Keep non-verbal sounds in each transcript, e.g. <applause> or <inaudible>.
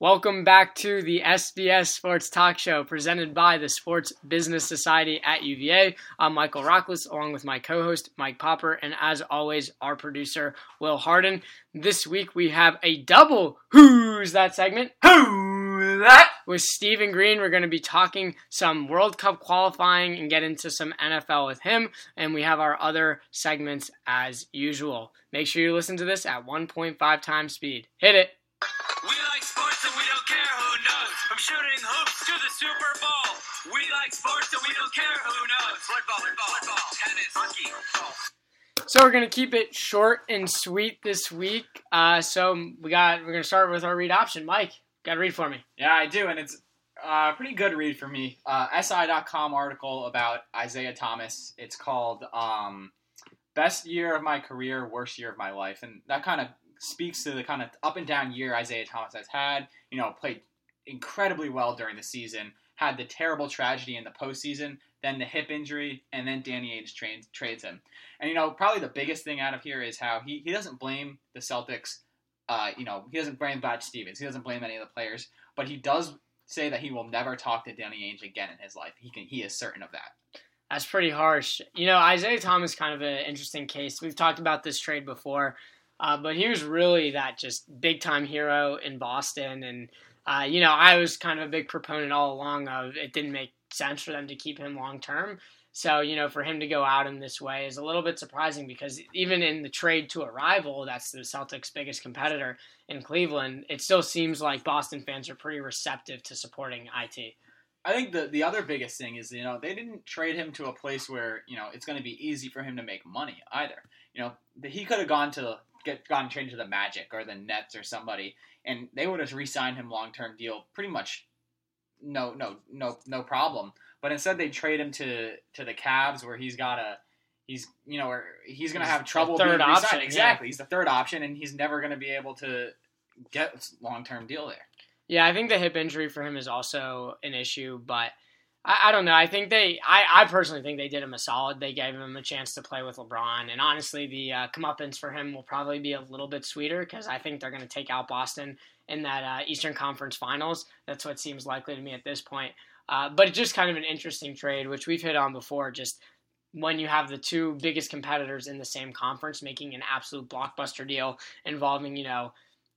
Welcome back to the SBS Sports Talk Show presented by the Sports Business Society at UVA. I'm Michael Rockless along with my co-host Mike Popper and as always our producer Will Harden. This week we have a double Who's That segment. Who that? With Stephen Green, we're going to be talking some World Cup qualifying and get into some NFL with him and we have our other segments as usual. Make sure you listen to this at 1.5 times speed. Hit it. We like sports and we don't care who knows. From shooting hoops to the Super Bowl. We like sports and we don't care who knows. Football, football, football, tennis, hockey, golf. So we're gonna keep it short and sweet this week. Uh, so we got we're gonna start with our read option. Mike, got to read for me. Yeah, I do, and it's a pretty good read for me. Uh, SI.com article about Isaiah Thomas. It's called um, "Best Year of My Career, Worst Year of My Life," and that kind of speaks to the kind of up and down year Isaiah Thomas has had. You know, played incredibly well during the season, had the terrible tragedy in the postseason, then the hip injury, and then Danny Ainge trades trades him. And you know, probably the biggest thing out of here is how he, he doesn't blame the Celtics. Uh, you know, he doesn't blame Brad Stevens. He doesn't blame any of the players, but he does say that he will never talk to Danny Ainge again in his life. He can he is certain of that. That's pretty harsh. You know, Isaiah Thomas kind of an interesting case. We've talked about this trade before, uh, but he was really that just big time hero in Boston. And, uh, you know, I was kind of a big proponent all along of it didn't make sense for them to keep him long term. So, you know, for him to go out in this way is a little bit surprising because even in the trade to a rival, that's the Celtics' biggest competitor in Cleveland, it still seems like Boston fans are pretty receptive to supporting IT. I think the the other biggest thing is you know they didn't trade him to a place where you know it's going to be easy for him to make money either. You know he could have gone to get gone traded to the Magic or the Nets or somebody, and they would have re-signed him long term deal pretty much no no no no problem. But instead they trade him to to the Cavs where he's got a he's you know where he's going to have trouble the third being option, yeah. Exactly, he's the third option, and he's never going to be able to get long term deal there. Yeah, I think the hip injury for him is also an issue, but I, I don't know. I think they, I, I personally think they did him a solid. They gave him a chance to play with LeBron, and honestly, the uh, comeuppance for him will probably be a little bit sweeter because I think they're going to take out Boston in that uh, Eastern Conference Finals. That's what seems likely to me at this point. Uh, but it's just kind of an interesting trade, which we've hit on before. Just when you have the two biggest competitors in the same conference making an absolute blockbuster deal involving, you know,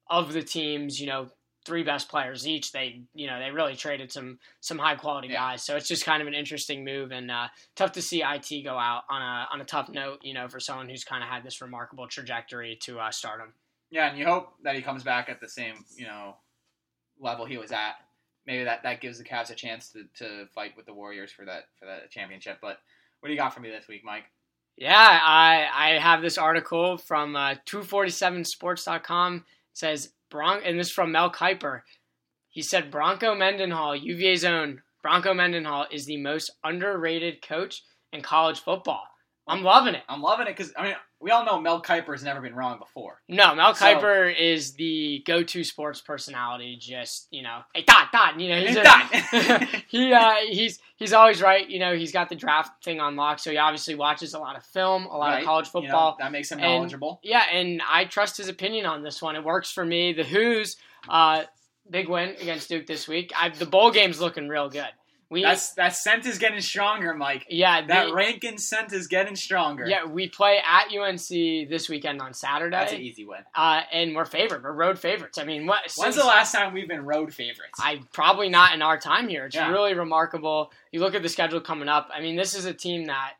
of the teams, you know, three best players each. They, you know, they really traded some some high quality Yeah. guys. So it's just kind of an interesting move and uh, tough to see IT go out on a on a tough note. You know, for someone who's kind of had this remarkable trajectory to uh, stardom. Yeah, and you hope that he comes back at the same, you know, level he was at. Maybe that, that gives the Cavs a chance to, to fight with the Warriors for that for that championship. But what do you got for me this week, Mike? Yeah, I I have this article from uh, 247sports.com. Says Bron and this is from Mel Kiper. He said Bronco Mendenhall, UVA's own Bronco Mendenhall, is the most underrated coach in college football. I'm loving it. I'm loving it because I mean we all know Mel Kiper has never been wrong before. No, Mel So- Kiper is the go-to sports personality. Just you know, hey dot dot. You know, he's a- <laughs> he uh, he's he's always right. You know, he's got the draft thing on lock, so he obviously watches a lot of film, a lot Right? of college You know, football. that makes him And- knowledgeable. Yeah, and I trust his opinion on this one. It works for me. The Hoos' uh, big win against Duke this week. I, the bowl game's looking real good. We That's that scent is getting stronger, Mike. yeah That the- Rankin scent is getting stronger. yeah we play at UNC this weekend on Saturday. that's an easy win. uh, and we're favored. We're road favorites. I mean, what? When's since- the last time we've been road favorites? I probably not in our time here. It's Yeah. really remarkable. You look at the schedule coming up. I mean, this is a team that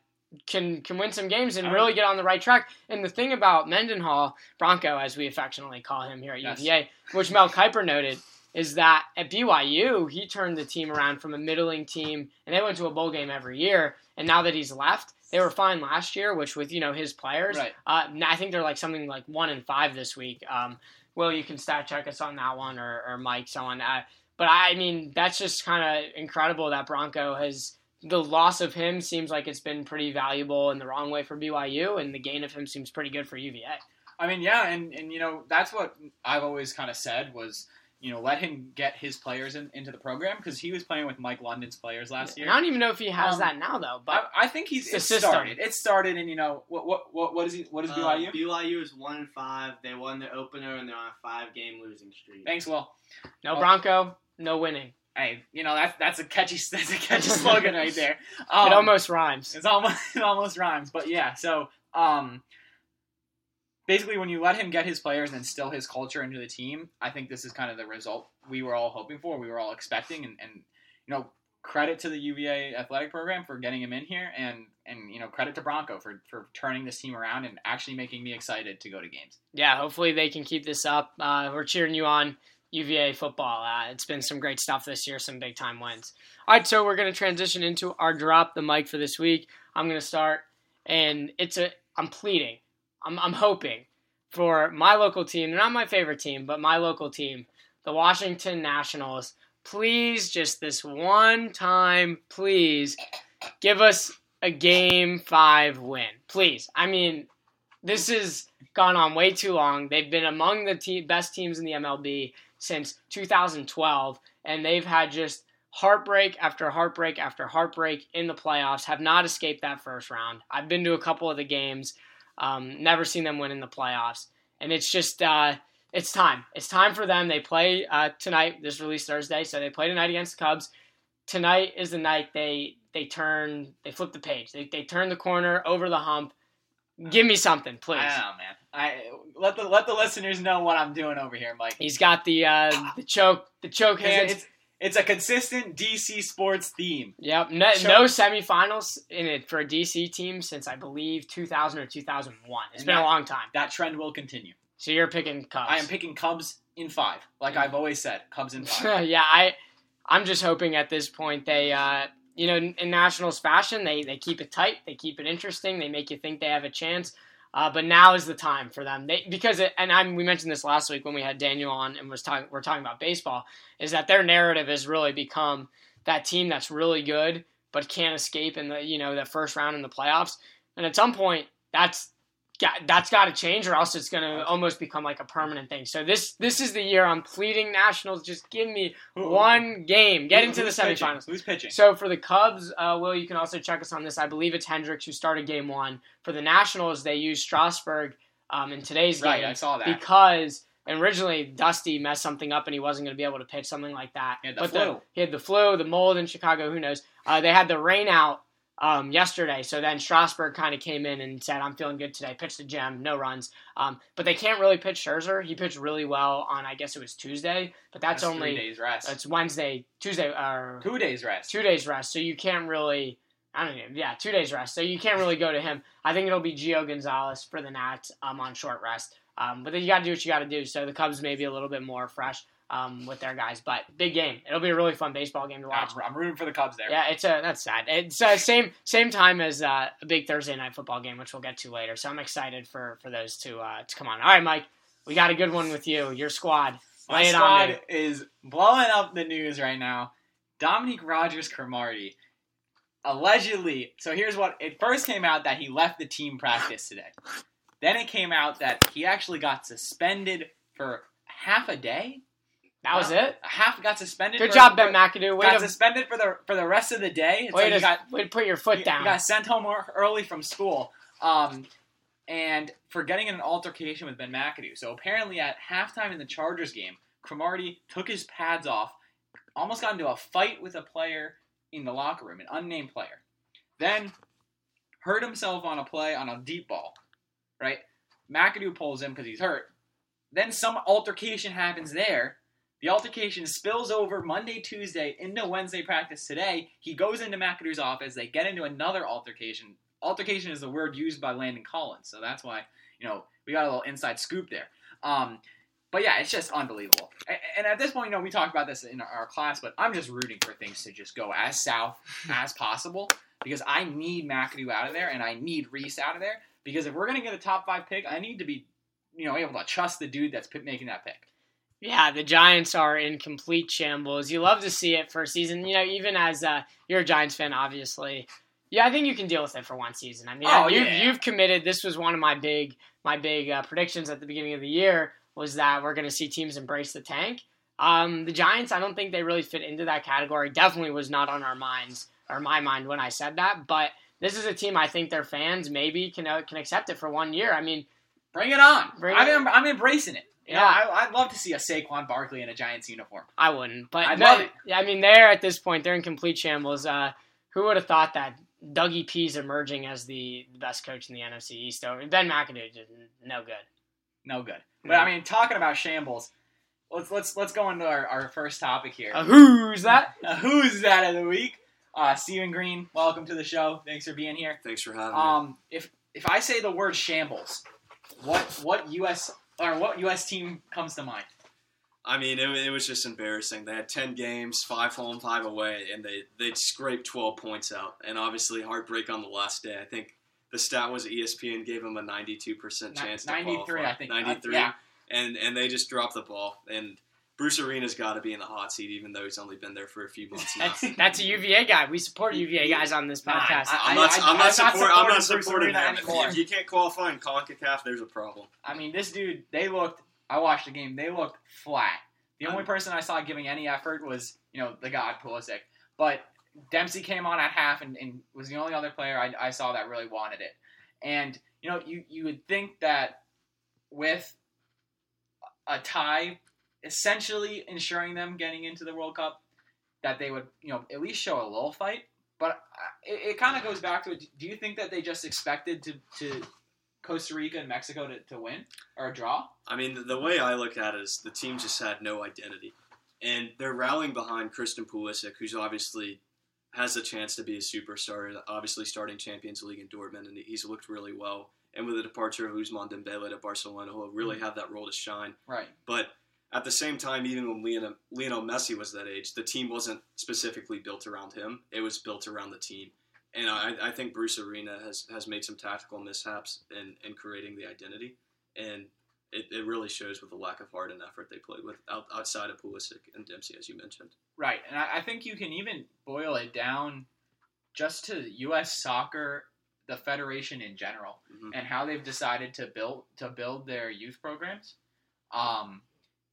can can win some games and really get on the right track. And the thing about Mendenhall, Bronco, as we affectionately call him here at Yes. UVA, which Mel Kiper noted, is that at BYU he turned the team around from a middling team, and they went to a bowl game every year. And now that he's left, they were fine last year, which with you know his players, Right. uh, I think they're like something like one and five this week. Um, Will, you can stat check us on that one, or, or Mike, someone. Uh, but I mean, that's just kind of incredible that Bronco has the loss of him seems like it's been pretty valuable in the wrong way for BYU, and the gain of him seems pretty good for UVA. I mean, yeah, and, and you know that's what I've always kind of said was you know let him get his players in, into the program because he was playing with Mike London's players last year. And I don't even know if he has Um, that now though. But I, I think he's the it started. It started, and you know what what what, what is he? What is Uh, BYU? BYU is one and five. They won their opener and they're on a five game losing streak. Thanks, Will. no Oh. Bronco, no winning. Hey, you know that's that's a catchy <laughs> that's a catchy slogan right there. Um, it almost rhymes. It's almost <laughs> it almost rhymes, but yeah. So um, basically, when you let him get his players and instill his culture into the team, I think this is kind of the result we were all hoping for. We were all expecting, and, and you know, credit to the UVA athletic program for getting him in here, and and you know, credit to Bronco for for turning this team around and actually making me excited to go to games. yeah, hopefully they can keep this up. Uh, we're cheering you on, UVA football. Uh, it's been some great stuff this year, some big time wins. All right, so we're going to transition into our drop the mic for this week. I'm going to start, and it's a I'm pleading, I'm I'm hoping for my local team, they're not my favorite team, but my local team, the Washington Nationals. Please, just this one time, please give us a game five win. Please. I mean, this has gone on way too long. They've been among the te- best teams in the MLB since 2012, and they've had just heartbreak after heartbreak after heartbreak in the playoffs. Have not escaped that first round. I've been to a couple of the games, um, never seen them win in the playoffs, and it's just uh, it's time. It's time for them. They play uh, tonight. This release Thursday, so they play tonight against the Cubs. Tonight is the night they they turn they flip the page. They they turn the corner over the hump. Give me something, please. I don't know, man. I let the let the listeners know what I'm doing over here, Mike. He's got the uh, the choke the choke hands. it's, it's a consistent DC sports theme. Yep, no, Choke. no semifinals in it for a DC team since I believe 2000 or 2001. It's And been a long time. That trend will continue. So you're picking Cubs. I am picking Cubs in five, like I've always said. Cubs in five. <laughs> yeah, I I'm just hoping at this point they uh, you know in, in Nationals fashion they they keep it tight, they keep it interesting, they make you think they have a chance. Uh, but now is the time for them. They because it, and I'm we mentioned this last week when we had Daniel on and was talking we're talking about baseball is that their narrative has really become that team that's really good but can't escape in the you know the first round in the playoffs. And at some point that's that's got to change or else it's going to almost become like a permanent thing. So this this is the year I'm pleading Nationals just give me Who- one game. Get Who- into the who's pitching? semifinals. Who's pitching? So for the Cubs, uh, Will, you can also check us on this. I believe it's Hendricks who started game one. For the Nationals, they used Strasburg um, in today's right, game I saw that. because originally Dusty messed something up and he wasn't going to be able to pitch something like that. He had the but flu. he had the flu, the mold in Chicago. Who knows? Uh, they had the rain out um, yesterday, so then Strasburg kind of came in and said, "I'm feeling good today." Pitched the gem, no runs. Um, but they can't really pitch Scherzer. He pitched really well on, I guess it was Tuesday, but that's, That's only days rest. it's Wednesday, Tuesday, or two days rest. two days rest, so you can't really. I don't know. Yeah, two days rest, so you can't really go to him. I think it'll be Gio Gonzalez for the Nats um, on short rest. Um, but then you got to do what you got to do. So the Cubs may be a little bit more fresh um, with their guys, but big game. It'll be a really fun baseball game to watch. I'm, I'm rooting for the Cubs there. Yeah, it's a that's sad. It's uh, same same time as uh, a big Thursday night football game, which we'll get to later. So I'm excited for for those to uh, to come on. All right, Mike, we got a good one with you. Your squad. My it on squad is blowing up the news right now. Dominique Rodgers Cromartie allegedly. So here's what it first came out that he left the team practice today. Then it came out that he actually got suspended for half a day. That was it. Half got suspended. Good for- job, Ben McAdoo. Way Got to suspended for the for the rest of the day. It's way like to, got way to put your foot he, down. he got sent home early from school. Um, and for getting in an altercation with Ben McAdoo. So apparently at halftime in the Chargers game, Cromartie took his pads off, almost got into a fight with a player in the locker room, an unnamed player. Then hurt himself on a play on a deep ball, right? McAdoo pulls him because he's hurt. Then some altercation happens there. The altercation spills over Monday, Tuesday into Wednesday practice today. He goes into McAdoo's office. They get into another altercation. Altercation is the word used by Landon Collins, so that's why you know we got a little inside scoop there. Um, but yeah, it's just unbelievable. And at this point, you know, we talked about this in our class, but I'm just rooting for things to just go as south <laughs> as possible because I need McAdoo out of there and I need Reese out of there because if we're gonna get a top five pick, I need to be you know able to trust the dude that's making that pick. Yeah, the Giants are in complete shambles. You love to see it for a season. You know, even as uh, you're a Giants fan, obviously. Yeah, I think you can deal with it for one season. I mean, Oh, you've, yeah. you've committed. This was one of my big my big uh, predictions at the beginning of the year was that we're going to see teams embrace the tank. Um, the Giants, I don't think they really fit into that category. Definitely was not on our minds or my mind when I said that. But this is a team I think their fans maybe can uh, can accept it for one year. I mean, Bring it on! Bring I'm, it- I'm embracing it. You know, Yeah. I, I'd love to see a Saquon Barkley in a Giants uniform. I wouldn't. But I'd love it. Yeah, I mean, they're at this point, they're in complete shambles. Uh, who would have thought that Dougie P's emerging as the best coach in the NFC East? So Ben McAdoo is no good. No good. But Yeah. I mean, talking about shambles, let's let's let's go into our, our first topic here. Uh, who's that? <laughs> Uh, who's that of the week? Uh, Stephen Green, welcome to the show. Thanks for being here. Thanks for having me. Um, if if I say the word shambles, what what U.S. or what U.S. team comes to mind? I mean, it, it was just embarrassing. They had ten games, five home, five away, and they they scraped twelve points out. And obviously, heartbreak on the last day. I think the stat was ESPN gave them a ninety-two percent Ni- chance to 93, qualify. I think. Uh, Ninety-three, yeah. and and they just dropped the ball. And Bruce Arena's got to be in the hot seat, even though he's only been there for a few months now. That's that's a UVA guy. We support UVA guys on this Nah, podcast. I- I'm not. I- I, am I'm not, not support, I'm not supporting Bruce him. If you, anymore. if you can't qualify in Concacaf, there's a problem. I mean, this dude. They looked. I watched the game. They looked flat. The only I'm- person I saw giving any effort was you know the god Pulisic. But Dempsey came on at half and, and was the only other player I, I saw that really wanted it. And you know you you would think that with a tie, essentially ensuring them getting into the World Cup, that they would you know at least show a little fight. But uh, it, it kind of goes back to it. Do you think that they just expected to, to Costa Rica and Mexico to, to win or draw? I mean, the, the way I look at it is the team just had no identity, and they're rallying behind Christian Pulisic, who's obviously has a chance to be a superstar. Obviously, starting Champions League in Dortmund, and he's looked really well. And with the departure of Ousmane Dembele to Barcelona, he'll really have that role to shine. Right. But at the same time, even when Lionel, Lionel Messi was that age, the team wasn't specifically built around him. It was built around the team. And I, I think Bruce Arena has, has made some tactical mishaps in, in creating the identity. And it, it really shows with the lack of heart and effort they played with out, outside of Pulisic and Dempsey, as you mentioned. Right. And I, I think you can even boil it down just to U.S. soccer, the federation in general, Mhm. and how they've decided to build to build their youth programs. Um,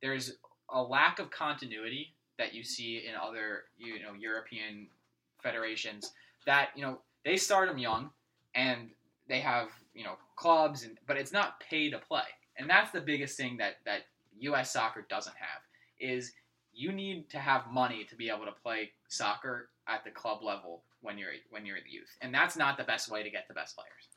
there's a lack of continuity that you see in other you know European federations that you know they start them young and they have you know clubs and but it's not pay to play and that's the biggest thing that that U.S. soccer doesn't have is you need to have money to be able to play soccer at the club level when you're when you're the youth and that's not the best way to get the best players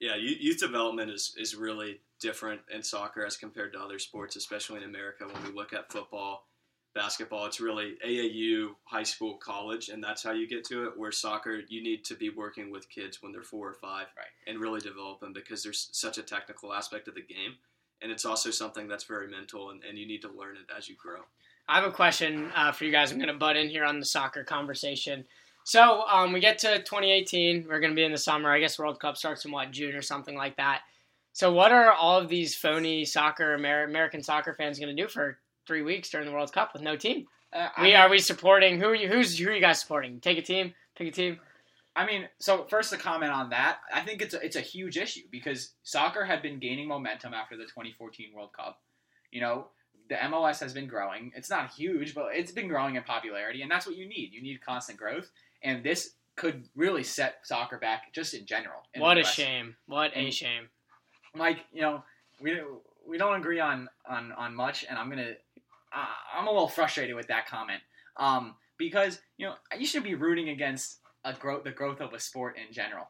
Yeah, youth development is, is really different in soccer as compared to other sports, especially in America. When we look at football, basketball, it's really AAU, high school, college, and that's how you get to it. Where soccer, you need to be working with kids when they're four or five Right. and really develop them because there's such a technical aspect of the game. And it's also something that's very mental, and, and you need to learn it as you grow. I have a question uh, for you guys. I'm going to butt in here on the soccer conversation. So um, we get to 2018. We're going to be in the summer. I guess World Cup starts in what June or something like that. So what are all of these phony soccer Amer- American soccer fans going to do for three weeks during the World Cup with no team? uh, We are we supporting who are you? Who's who are you guys supporting? Take a team. Pick a team. I mean, so first to comment on that, I think it's a, it's a huge issue because soccer had been gaining momentum after the 2014 World Cup. You know, the MLS has been growing. It's not huge, but it's been growing in popularity, and that's what you need. You need constant growth, and this could really set soccer back just in general. in What a shame. What a shame. Mike, you know, we we don't agree on on on much, and I'm gonna uh, I'm a little frustrated with that comment. Um, because you know you should be rooting against a growth the growth of a sport in general.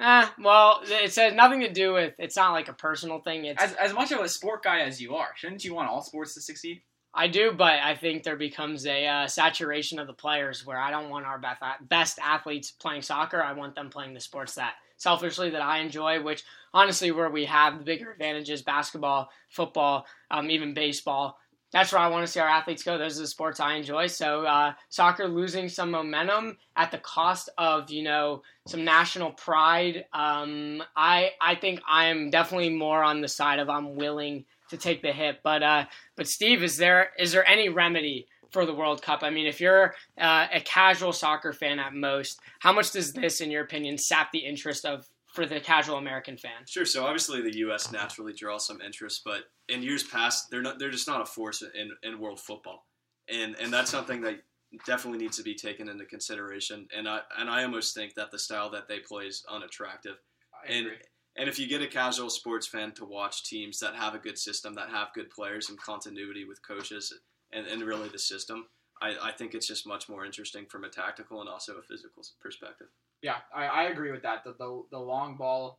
Ah, well, it says nothing to do with. It's not like a personal thing. It's As as much of a sport guy as you are, shouldn't you want all sports to succeed? I do, but I think there becomes a uh, saturation of the players where I don't want our best athletes playing soccer. I want them playing the sports that selfishly that I enjoy, which honestly where we have the bigger advantages: basketball, football, um, even baseball. that's where I want to see our athletes go. Those are the sports I enjoy. So uh, soccer losing some momentum at the cost of you know some national pride. Um, I I think I'm definitely more on the side of I'm willing to take the hit. But uh, but Steve, is there is there any remedy for the World Cup? I mean, if you're uh, a casual soccer fan at most, how much does this, in your opinion, sap the interest of for the casual American fan? Sure. So obviously the U.S. naturally draws some interest, but in years past, they're not. They're just not a force in, in world football, and and that's something that definitely needs to be taken into consideration. And I and I almost think that the style that they play is unattractive. I and agree. And if you get a casual sports fan to watch teams that have a good system, that have good players and continuity with coaches, and, and really the system, I, I think it's just much more interesting from a tactical and also a physical perspective. Yeah, I, I agree with that. The, the the long ball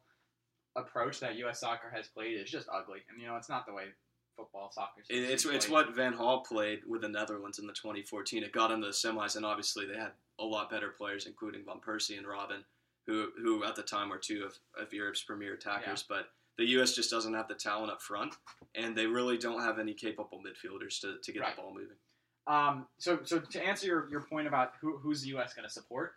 approach that U.S. soccer has played is just ugly, and you know it's not the way football soccer. It's it's what Van Gaal played with the Netherlands in the 2014. It got into the semis, and obviously they had a lot better players, including Van Persie and Robben, who who at the time were two of, of Europe's premier attackers. But the U.S. just doesn't have the talent up front, and they really don't have any capable midfielders to, to get Right. the ball moving. Um, so so to answer your, your point about who, who's the U.S. going to support,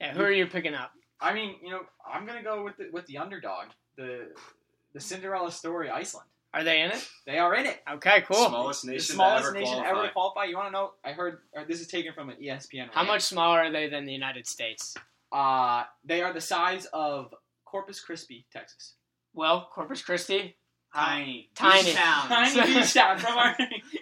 Yeah, who are you picking up? I mean, you know, I'm going to go with the, with the underdog, the the Cinderella story, Iceland. Are they in it? They are in it. Okay, cool. Smallest The nation smallest to ever nation qualify. ever to qualify. You want to know? I heard uh, this is taken from an ESPN. How rant. much smaller are they than the United States? Uh, they are the size of Corpus Christi, Texas. Well, Corpus Christi, Tiny. Tiny. Town. <laughs> Tiny beach town <laughs> from our,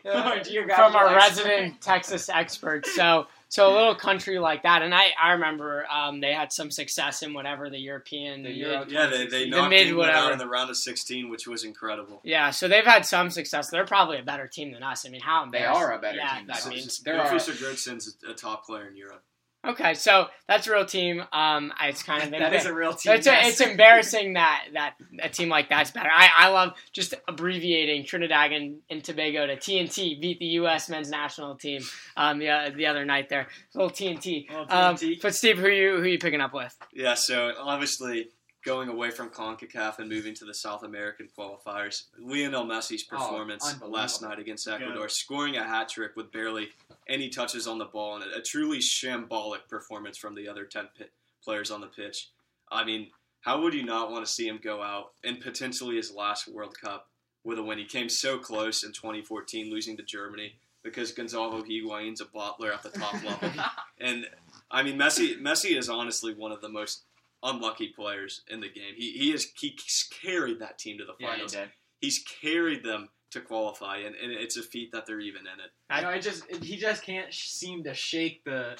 from our from our resident Texas expert. So, so a little country like that, and I, I remember um, they had some success in whatever the European. The mid- Euro- Yeah, they, they The knocked mid England out in the round of 16, which was incredible. yeah, so they've had some success. They're probably a better team than us. I mean, how They embarrassing- are a better yeah, team than That us. means There There are- a top player in Europe. Okay. So that's a real team. Um, it's kind of <laughs> That is a real team. It's, it's embarrassing that that a team like that's better. I, I love just abbreviating Trinidad and, and Tobago to TNT beat the U.S. men's national team um, the, uh, the other night there. Little TNT. Little Um, TNT. but Steve, who you who you picking up with? Yeah, so obviously going away from CONCACAF and moving to the South American qualifiers, Lionel Messi's Oh, performance unbelievable. last night against Ecuador, scoring a hat trick with barely any touches on the ball, and a, truly shambolic performance from the other 10 pi players on the pitch. I mean, how would you not want to see him go out in potentially his last World Cup with a win? He came so close in 2014, losing to Germany because Gonzalo Higuain's a bottler at the top level. <laughs> And I mean, Messi. Messi is honestly one of the most unlucky players in the game. He he is he carried that team to the Yeah, he finals. He's carried them to qualify, and, and it's a feat that they're even in it. I know. It just he just can't sh- seem to shake the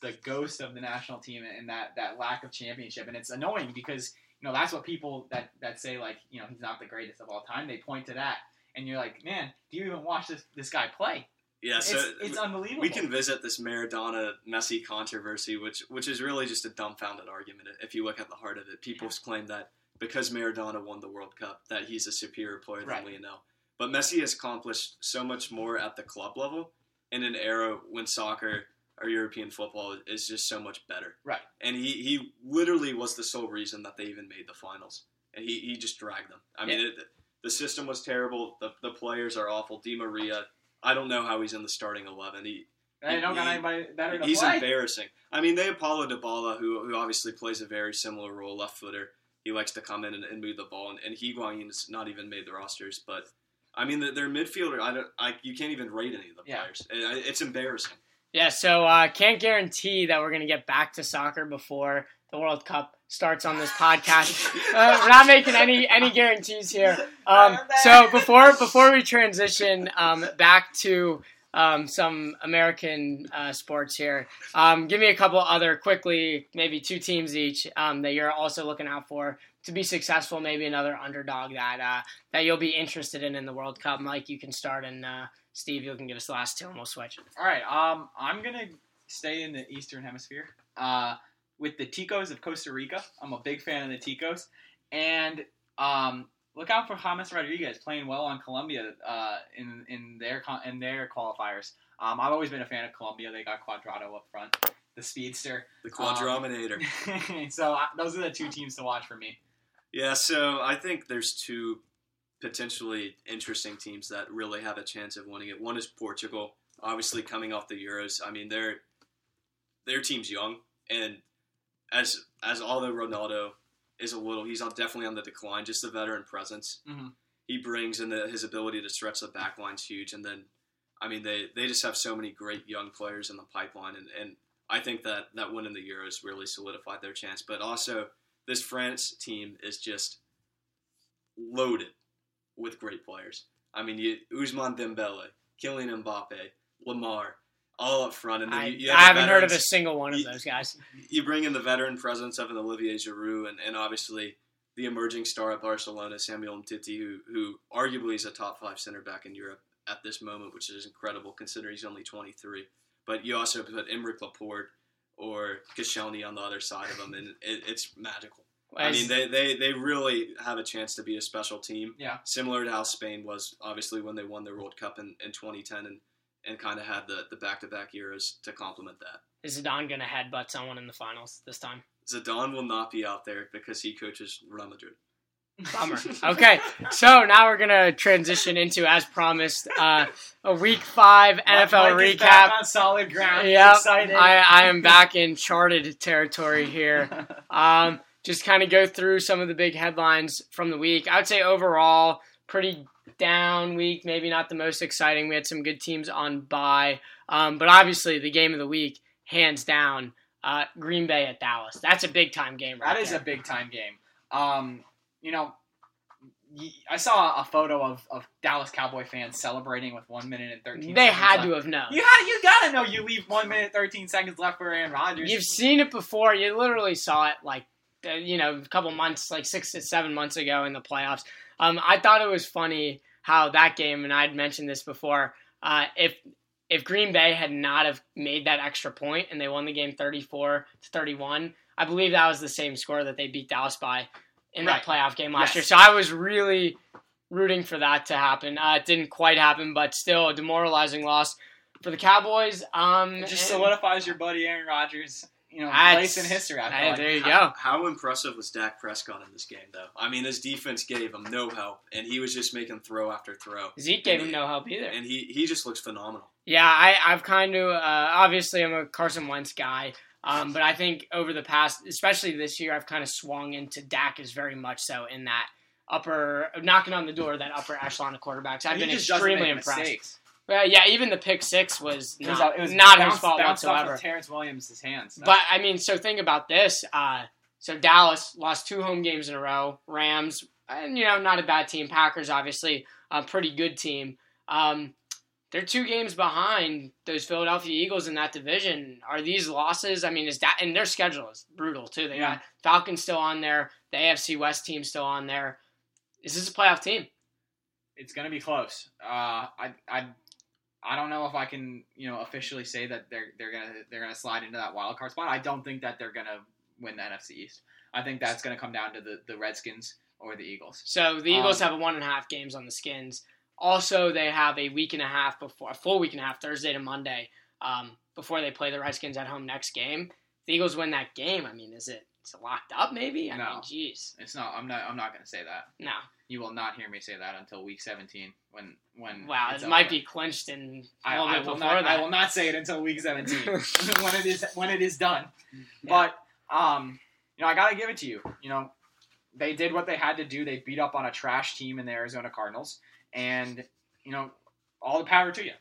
the ghost of the national team and that that lack of championship, and it's annoying because you know that's what people that that say like you know he's not the greatest of all time. They point to that, and you're like, man, do you even watch this this guy play? Yeah, so it's, it's unbelievable. we can visit this Maradona Messi controversy, which which is really just a dumbfounded argument. If you look at the heart of it, people claim that because Maradona won the World Cup, that he's a superior player Right. than Lionel. But Messi has accomplished so much more at the club level in an era when soccer or European football is just so much better. Right. And he, he literally was the sole reason that they even made the finals. And he, he just dragged them. I mean, it, the system was terrible. The, the players are awful. Di Maria, I don't know how he's in the starting 11. He, They don't got anybody better to He's play. embarrassing. I mean, they have Paulo Dybala, who, who obviously plays a very similar role, left footer. He likes to come in and, and move the ball, and, and Higuain's not even made the rosters. But I mean, their midfielder, I don't, I, you can't even rate any of the Yeah. players. It- it's embarrassing. Yeah, so uh, can't guarantee that we're going to get back to soccer before the World Cup starts on this podcast. uh, we're not making any any guarantees here. Um, so before before we transition um, back to um, some American uh, sports here, um, give me a couple other quickly, maybe two teams each um, that you're also looking out for to be successful. Maybe another underdog that uh, that you'll be interested in in the World Cup. Mike, you can start, and uh, Steve, you can give us the last two, and we'll switch. All right, um, I'm gonna stay in the Eastern Hemisphere uh, with the Ticos of Costa Rica. I'm a big fan of the Ticos, and um, look out for James Rodriguez playing well on Colombia uh, in in their in their qualifiers. Um, I've always been a fan of Colombia. They got Cuadrado up front, the speedster. The Quadrominator. <laughs> so uh, those are the two teams to watch for me. Yeah, so I think there's two potentially interesting teams that really have a chance of winning it. One is Portugal, obviously coming off the Euros. I mean, their their team's young, and as as although Ronaldo is a little, he's on, definitely on the decline. Just the veteran presence Mhm. he brings and the, his ability to stretch the back line's huge. And then, I mean, they they just have so many great young players in the pipeline, and and I think that that win in the Euros really solidified their chance. But also, this France team is just loaded with great players. I mean, you, Ousmane Dembele, Kylian Mbappe, Lemar, all up front, and then I, you, you I have the haven't heard of a single one of you- those guys. You bring in the veteran presence of an Olivier Giroud, and, and obviously the emerging star at Barcelona, Samuel Umtiti, who who arguably is a top five center back in Europe at this moment, which is incredible considering he's only 23. But you also put Aymeric Laporte or Koscielny on the other side of him, and it, it's magical. I mean, they, they, they really have a chance to be a special team. Yeah. Similar to how Spain was, obviously, when they won their World Cup in, in 2010 and, and kind of had the, the back-to-back eras to complement that. Is Zidane going to headbutt someone in the finals this time? Zidane will not be out there because he coaches Real Madrid. Bummer. <laughs> Okay, so now we're gonna transition into, as promised, uh, a Week Five NFL Mike is back recap. on solid ground. He's Yep, excited. I, I am <laughs> back in charted territory here. <laughs> Um, just kind of go through some of the big headlines from the week. I would say overall, pretty down week. Maybe not the most exciting. We had some good teams on bye, um, but obviously the game of the week, hands down, uh, Green Bay at Dallas. That's a big time game, right That is there. a big time game. Um, you know, I saw a photo of, of Dallas Cowboy fans celebrating with one minute and thirteen. They had left. to have known. You had, you gotta know you leave one minute thirteen seconds left for Aaron Rodgers. You've seen it before. You literally saw it like, uh, you know, a couple months, like six to seven months ago in the playoffs. Um, I thought it was funny how that game, and I'd mentioned this before. Uh, if if Green Bay had not have made that extra point and they won the game thirty four to thirty one, I believe that was the same score that they beat Dallas by in that playoff game last Yes. year. So I was really rooting for that to happen. Uh, it didn't quite happen, but still a demoralizing loss for the Cowboys. Um, it just solidifies your buddy Aaron Rodgers, you know, That's- place in history. I feel Hey, like. there you How, go. how impressive was Dak Prescott in this game, though? I mean, his defense gave him no help, and he was just making throw after throw. Zeke gave him no help either. And he, he just looks phenomenal. Yeah, I, I've kind of uh, obviously I'm a Carson Wentz guy, um, but I think over the past, especially this year, I've kind of swung into Dak is very much so in that upper knocking on the door that upper echelon of quarterbacks. I've He been extremely impressed. mistakes. Well, yeah, even the pick six was It was, not, it was not bounced, his fault off whatsoever. of Terrance Williams' hands. But I mean, so think about this. Uh, so Dallas lost two home games in a row. Rams, and you know, not a bad team. Packers, obviously, a pretty good team. Um, they're two games behind those Philadelphia Eagles in that division. Are these losses? I mean, is that and their schedule is brutal too. They Yeah. got Falcons still on there. The AFC West team still on there. Is this a playoff team? it's going to be close. Uh, I, I, I don't know if I can, you know, officially say that they're they're gonna they're gonna slide into that wild card spot. I don't think that they're gonna win the NFC East. I think that's gonna come down to the, the Redskins or the Eagles. So the Eagles Um, have a one and a half games on the Skins. Also, they have a week and a half before a full week and a half Thursday to Monday um, before they play the Redskins at home next game. If the Eagles win that game, I mean, is it is it locked up? Maybe. I No. mean, jeez, It's not. I'm not. I'm not gonna say that. no. You will not hear me say that until week 17 when when. Wow, it's it might be clinched in I, I will not. that. I will not say it until week 17 <laughs> <laughs> when it is when it is done. But um, you know, I gotta give it to you. You know, they did what they had to do. They beat up on a trash team in the Arizona Cardinals, and you know, all the power to you.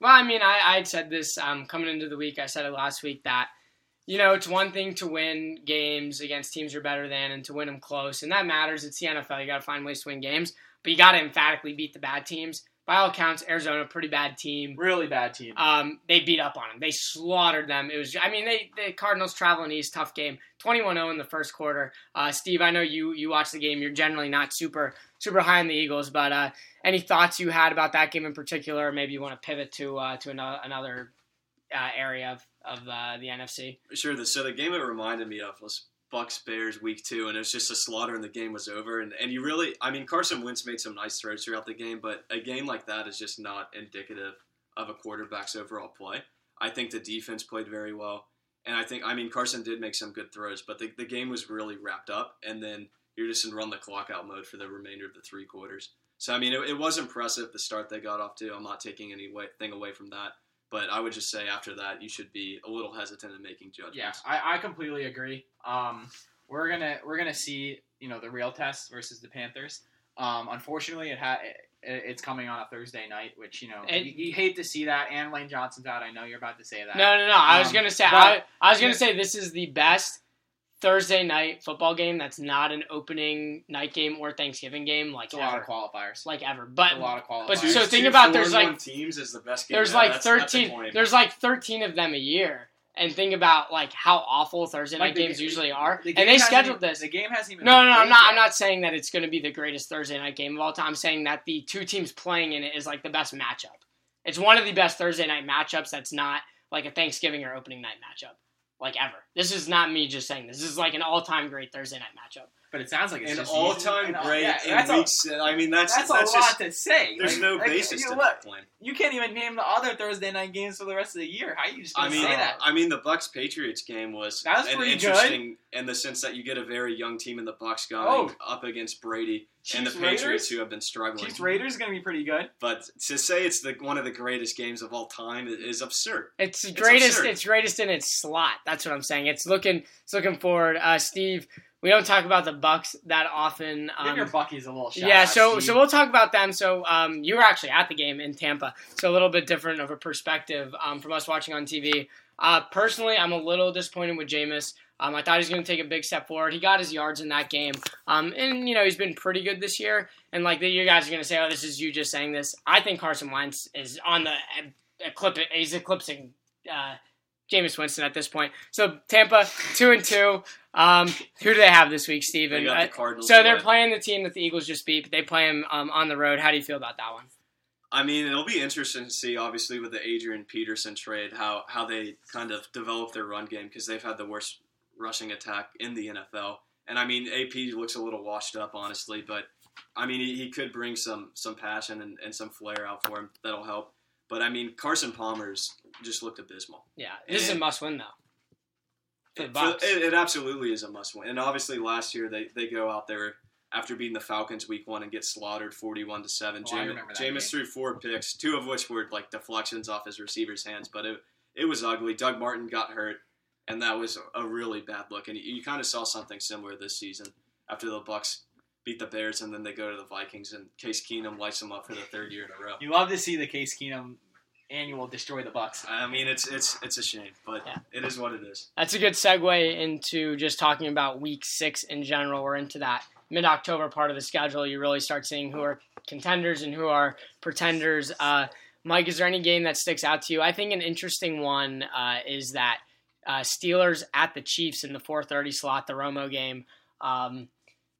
Well, I mean, I I said this um, coming into the week. I said it last week that you know it's one thing to win games against teams you're better than and to win them close, and that matters. It's the NFL. You got to find ways to win games, but you got to emphatically beat the bad teams. By all accounts, Arizona pretty bad team. Really bad team. Um, they beat up on them. They slaughtered them. It was, I mean, they the Cardinals traveling east, tough game. 21-0 in the first quarter. Uh, Steve, I know you you watched the game. You're generally not super super high on the Eagles, but uh, any thoughts you had about that game in particular? Maybe you want to pivot to uh, to another another uh, area of of uh, the NFC. Sure. So the game it reminded me of was Bucs Bears week two, and it was just a slaughter, and the game was over. And and you really, I mean, Carson Wentz made some nice throws throughout the game, but a game like that is just not indicative of a quarterback's overall play. I think the defense played very well, and I think, I mean, Carson did make some good throws, but the, the game was really wrapped up, and then you're just in run the clock out mode for the remainder of the three quarters. So I mean, it, it was impressive the start they got off to. I'm not taking anything away from that, but I would just say after that, you should be a little hesitant in making judgments. Yeah, I, I completely agree. Um, we're gonna we're gonna see you know the real test versus the Panthers. Um, unfortunately, it had it, it's coming on a Thursday night, which you know And- you, you hate to see that. And Lane Johnson's out. I know you're about to say that. No, no, no. I was Um, gonna say but- I, I was gonna say this is the best Thursday night football game that's not an opening night game or Thanksgiving game like it's a lot of qualifiers. like ever. It's But a lot of qualifiers. but so think about there's like- teams is the best game. there's Yeah, like that's- that's 13 claim. there's like 13 of them a year. And think about like how awful Thursday Like night the games ga- usually are. The And they scheduled even- this. The game hasn't even. No, no, no. I'm not. yet. I'm not saying that it's going to be the greatest Thursday night game of all time. I'm saying that the two teams playing in it is like the best matchup. It's one of the best Thursday night matchups. That's not like a Thanksgiving or opening night matchup, like ever. This is not me just saying this. This is like an all-time great Thursday night matchup. But it sounds like it's An just all-time and uh, great yeah, in that's a- weeks. Uh, I mean, that's That's, that's, a lot just to say. there's Like- no like, basis you to look, that claim. You can't even name the other Thursday night games for the rest of the year. How are you just I gonna mean, say that? I mean, the Bucs Patriots game was, That was an pretty good. interesting in the sense that you get a very young team in the Bucs going Oh. up against Brady and the Chiefs Patriots Raiders? who have been struggling. Chiefs Raiders is gonna be pretty good. But to say it's the one of the greatest games of all time is absurd. It's It's greatest. absurd. It's greatest in its slot. That's what I'm saying. It's looking. It's looking forward. Uh, Steve, we don't talk about the Bucs that often. Give Um, your Buckies a little shout. yeah, so Steve. so we'll talk about them. So um, you were actually at the game in Tampa, so a little bit different of a perspective um, from us watching on TV. Uh, personally, I'm a little disappointed with Jameis. Um, I thought he was going to take a big step forward. He got his yards in that game, um, and you know he's been pretty good this year. And like the, you guys are going to say, oh, this is you just saying this. I think Carson Wentz is on the eclip. He's eclipsing uh, Jameis Winston at this point. So Tampa two and two. Um, who do they have this week, Steven? They Uh, the Cardinals. so they're playing the team that the Eagles just beat. But they play them um, on the road. How do you feel about that one? I mean, it'll be interesting to see, obviously, with the Adrian Peterson trade, how how they kind of develop their run game because they've had the worst rushing attack in the NFL. And I mean, AP looks a little washed up, honestly, but I mean, he, he could bring some some passion and, and some flair out for him that'll help. But I mean, Carson Palmer's just looked abysmal. Yeah, this is a must win though. It, it, it absolutely is a must win. And obviously, last year they, they go out there after beating the Falcons week one and get slaughtered forty one to seven. Oh, I remember that Jameis threw four picks, two of which were like deflections off his receiver's hands, but it it was ugly. Doug Martin got hurt, and that was a really bad look. And you, you kind of saw something similar this season after the Bucs beat the Bears and then they go to the Vikings and Case Keenum lights them up for the third year in a row. You love to see the Case Keenum annual destroy the Bucs. I mean, it's it's it's a shame, but Yeah. it is what it is. That's a good segue into just talking about Week Six in general. We're into that mid-October part of the schedule. You really start seeing who are contenders and who are pretenders. Uh, Mike, is there any game that sticks out to you? I think an interesting one uh, is that uh, Steelers at the Chiefs in the 4:30 slot, the Romo game. Um,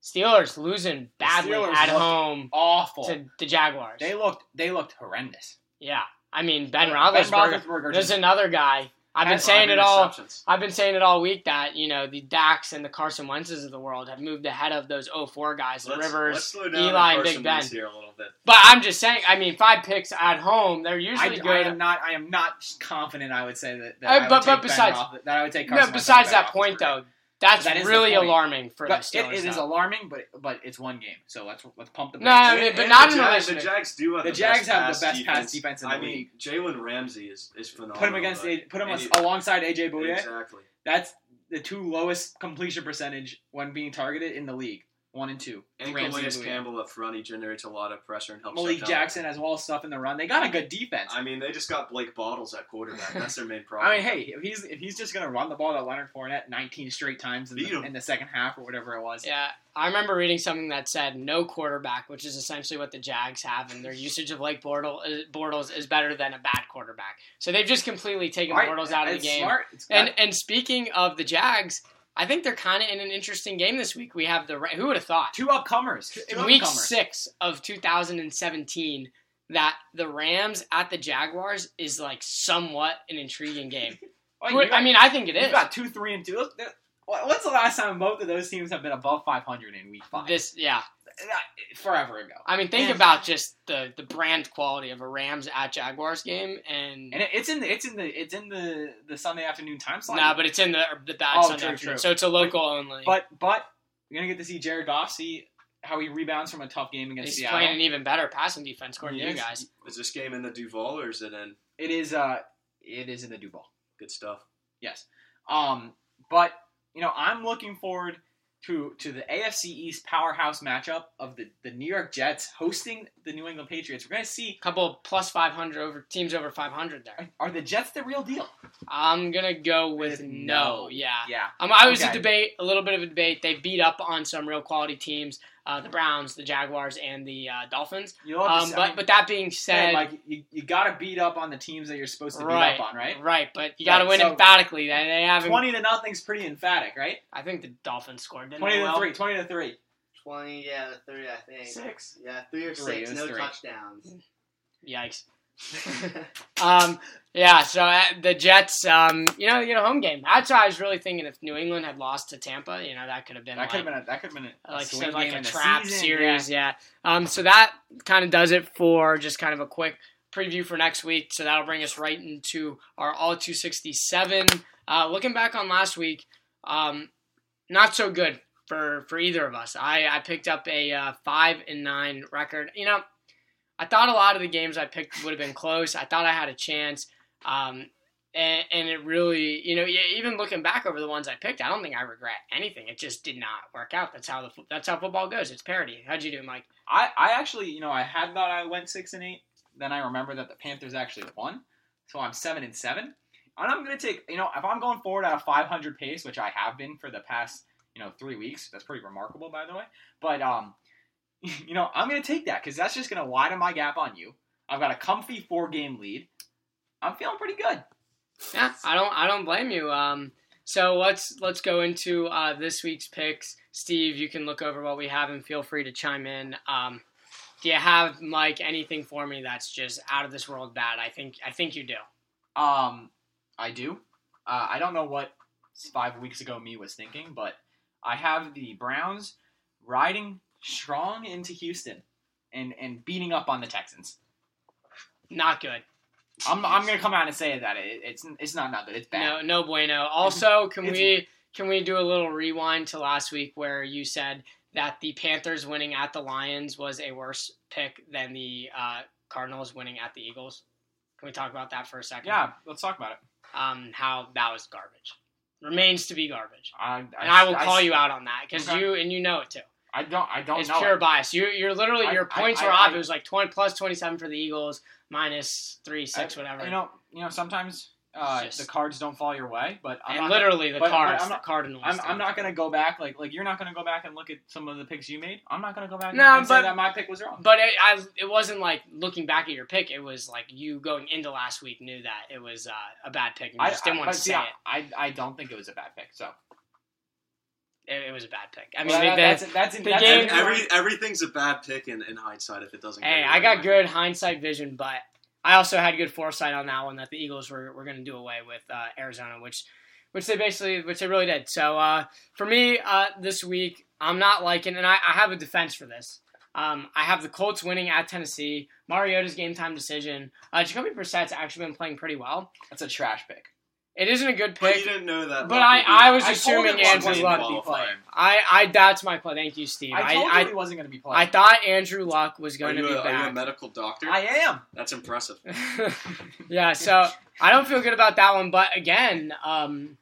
Steelers losing badly Steelers at home Awful. to the Jaguars. They looked they looked horrendous. yeah, I mean Ben Ben Roethlisberger. Roethlisberger There's another guy. I've been saying it all. I've been saying it all week that you know the Daks and the Carson Wentzes of the world have moved ahead of those 04 guys, the Let's- Rivers, let's slow down Eli, and Big Ben. Here a little bit. But I'm just saying. I mean, five picks at home, they're usually I good. am not I am not confident I would say that, that Uh, I but- would but take Ben besides- Roeth- that I would take Carson Wentz besides over that point Roethlisberger. though, that's That is really alarming for But the it, it is alarming, but but it's one game, so let's let's pump the No. I mean, but And not the in Jags, relation The Jags do have The the, Jags best have the best defense. pass defense in the I mean, league. Jalen Ramsey is, is phenomenal. put him against A- put him and alongside AJ Bouye. Exactly. That's the two lowest completion percentage when being targeted in the league. One and two. And Ramsey Calais Bouye. Campbell up front, he generates a lot of pressure and helps. Malik shut down- Jackson as well stuff in the run. They got a good defense. I mean, they just got Blake Bortles at quarterback. <laughs> That's their main problem. I mean, hey, if he's if he's just gonna run the ball to Leonard Fournette 19 straight times in the, in the second half or whatever it was, Yeah, I remember reading something that said no quarterback, which is essentially what the Jags have, and their <laughs> usage of Blake Bortles, uh, Bortles is better than a bad quarterback. So they've just completely taken All right, Bortles out of the game. Smart. It's And and speaking of the Jags, I think they're kind of in an interesting game this week. We have the who would have thought two upcomers. Two in week upcomers. six of 2017 that the Rams at the Jaguars is like somewhat an intriguing game. <laughs> Who- got- I mean, I think it is. got two, three, and two. What's the last time both of those teams have been above 500 in week five? This, yeah. Forever ago. I mean, think And- about just the the brand quality of a Rams at Jaguars game, and, And it's in the it's in the it's in the the Sunday afternoon time slot. nah, but it's in the the bad Oh, Sunday true, afternoon, true. so it's a local only. but but you're gonna get to see Jared Goff see how he rebounds from a tough game against He's Seattle. playing an even better passing defense, according to you guys. Is this game in the Duval or is it in It is uh it is in the Duval. good stuff? Yes. Um but you know, I'm looking forward to to the AFC East powerhouse matchup of the, the New York Jets hosting the New England Patriots. We're gonna see a couple plus 500 over teams over 500 there. are, the Jets the real deal? I'm gonna go with no. no. Yeah. Yeah. Um, I was a debate, a little bit of a debate. They beat up on some real quality teams, uh, the Browns, the Jaguars, and the uh, Dolphins. You love Um, to, I but mean, but that being said, like you, you gotta beat up on the teams that you're supposed to beat up on, right? Right, but you got to Right, win so- emphatically. They, they haven't. Twenty to nothing's pretty emphatic, right? I think the Dolphins scored. Didn't Twenty they, to Will? three. Twenty to three. Twenty, yeah, the three, I think. Six. Yeah, three or Three, six. was No three. touchdowns. Yikes. <laughs> um, yeah, so uh, the Jets, um, you know, you know, home game. That's why I was really thinking if New England had lost to Tampa, you know, that could have been That like, could have been a that could have been a, like said, like a trap season, series, yeah. Um, so that kind of does it for just kind of a quick preview for next week. So that'll bring us right into our all 267. Uh, looking back on last week, um, not so good for for either of us. I I picked up a uh, five and nine record. You know, I thought a lot of the games I picked would have been close. I thought I had a chance. Um, and, and it really, you know, even looking back over the ones I picked, I don't think I regret anything. It just did not work out. That's how the that's how football goes. It's parody. How'd you do, Mike? I, I actually, you know, I had thought I went six and eight. Then I remember that the Panthers actually won, so I'm seven and seven. And I'm gonna take, you know, if I'm going forward at a 500 pace, which I have been for the past, you know, three weeks. That's pretty remarkable, by the way. But um, <laughs> you know, I'm gonna take that because that's just gonna widen my gap on you. I've got a comfy four game lead. I'm feeling pretty good. Yeah, I don't I don't blame you. Um, so let's let's go into uh, this week's picks. Steve, you can look over what we have and feel free to chime in. Um, do you have Mike anything for me that's just out of this world bad? I think I think you do. Um, I do. Uh, I don't know what five weeks ago me was thinking, but I have the Browns riding strong into Houston and and beating up on the Texans. Not good. I'm I'm gonna come out and say that it, it's it's not not good. It's bad. no no bueno. Also, can we can we do a little rewind to last week where you said that the Panthers winning at the Lions was a worse pick than the uh, Cardinals winning at the Eagles? Can we talk about that for a second? Yeah, let's talk about it. Um, how that was garbage. Remains to be garbage. I, And I will call I- you out on that because Okay. you and you know it too. I don't I don't It's know. pure bias. You you're literally I- your I- points I- were off. I- it was like twenty plus twenty seven for the Eagles, minus three six I- whatever. You know you know sometimes uh, just- the cards don't fall your way, but I'm and literally the but- but cards, I'm not- the Cardinals. I'm. I'm not gonna go back like like you're not gonna go back and look at some of the picks you made. I'm not gonna go back and, No, and say but- that my pick was wrong. But it, I, it wasn't like looking back at your pick. It was like you going into last week knew that it was uh, a bad pick and you I just didn't I- want to but say it. I, I don't think it was a bad pick. So it. It was a bad pick. I mean, Well, they- that- that's that's, the that's game- Every everything's a bad pick in, in hindsight if it doesn't. hey, your I got Mike. good hindsight vision, but I also had good foresight on that one that the Eagles were, were going to do away with uh, Arizona, which which they basically which they really did. So uh, for me uh, this week, I'm not liking, and I, I have a defense for this. Um, I have the Colts winning at Tennessee. Mariota's game time decision. Uh, Jacoby Brissett's actually been playing pretty well. that's a trash pick. It isn't a good But pick. you didn't know that. But I- I was I assuming Andrew wasn't Luck gonna be playing. I, I that's my play. Thank you, Steve. I told I, you he wasn't gonna be playing. I, I thought Andrew Luck was going to be a, are you a medical doctor? I am. That's impressive. <laughs> yeah, so I don't feel good about that one. But again, um,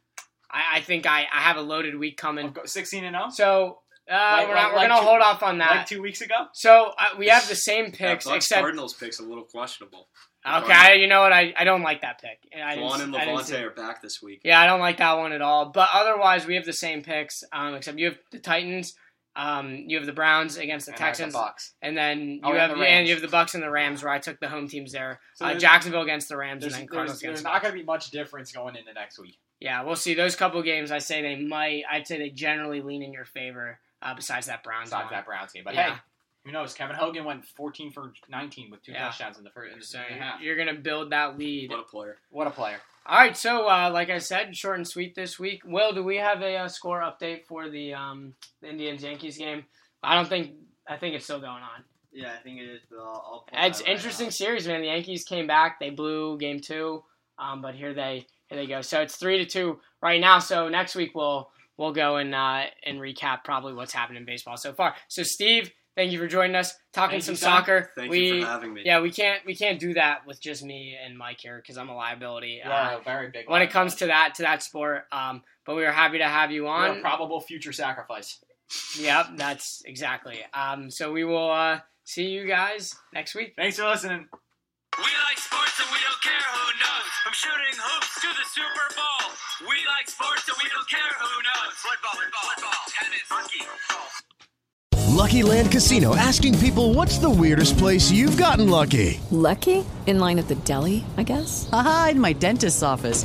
I, I think I, I have a loaded week coming. I'll go 16 and 0. So uh, Like- we're, like- not, we're gonna two- hold off on Like that. two weeks ago. so uh, we have the same picks, Bucs except Cardinals pick's a little questionable. okay. You know what? I, I don't like that pick. I didn't- Kwon and I didn't Lavonte are back this week. Yeah, I don't like that one at all. But otherwise, we have the same picks. Um, except you have the Titans. Um, you have the Browns against the And Texans, The Bucs. and then you Oh, have the and you have the Bucs and the Rams, where I took the home teams there. So uh, Jacksonville against the Rams, and then there's, Cardinals there's against. the not going to be much difference going into next week. Yeah, we'll see. Those couple games, I say they might. I'd say they generally lean in your favor. Uh, besides that Browns Besides one. that Browns game, but Yeah. hey, who knows? Kevin Hogan went 14 for 19 with two Yeah. touchdowns in the first in the So second half. you're gonna build that lead. What a player. What a player! All right. So, uh, like I said, short and sweet this week. Will, do we have a, uh score update for the um, the Indians Yankees game? I don't think. I think it's still going on. Yeah, I think it is, but I'll, I'll It's that right interesting now. series, man. The Yankees came back. They blew game two, um, but here they here they go. So it's three to two right now. So next week we'll we'll go and uh, and recap probably what's happened in baseball so far. So Steve, thank you for joining us, talking Thank some you, soccer. Thank we, you for having me. Yeah, we can't we can't do that with just me and Mike here because I'm a liability. You uh, are a very big. when it comes to that to that sport. Um, but we are happy to have you on. a probable future sacrifice. yep, that's exactly. Um, so we will uh, see you guys next week. Thanks for listening. We like sports and we don't care who knows. From shooting hoops to the Super Bowl. We like sports and we don't care who knows. Football, football, football, tennis, hockey, golf. Lucky Land Casino asking people what's the weirdest place you've gotten lucky? Lucky? In line at the deli, I guess? Aha, in my dentist's office.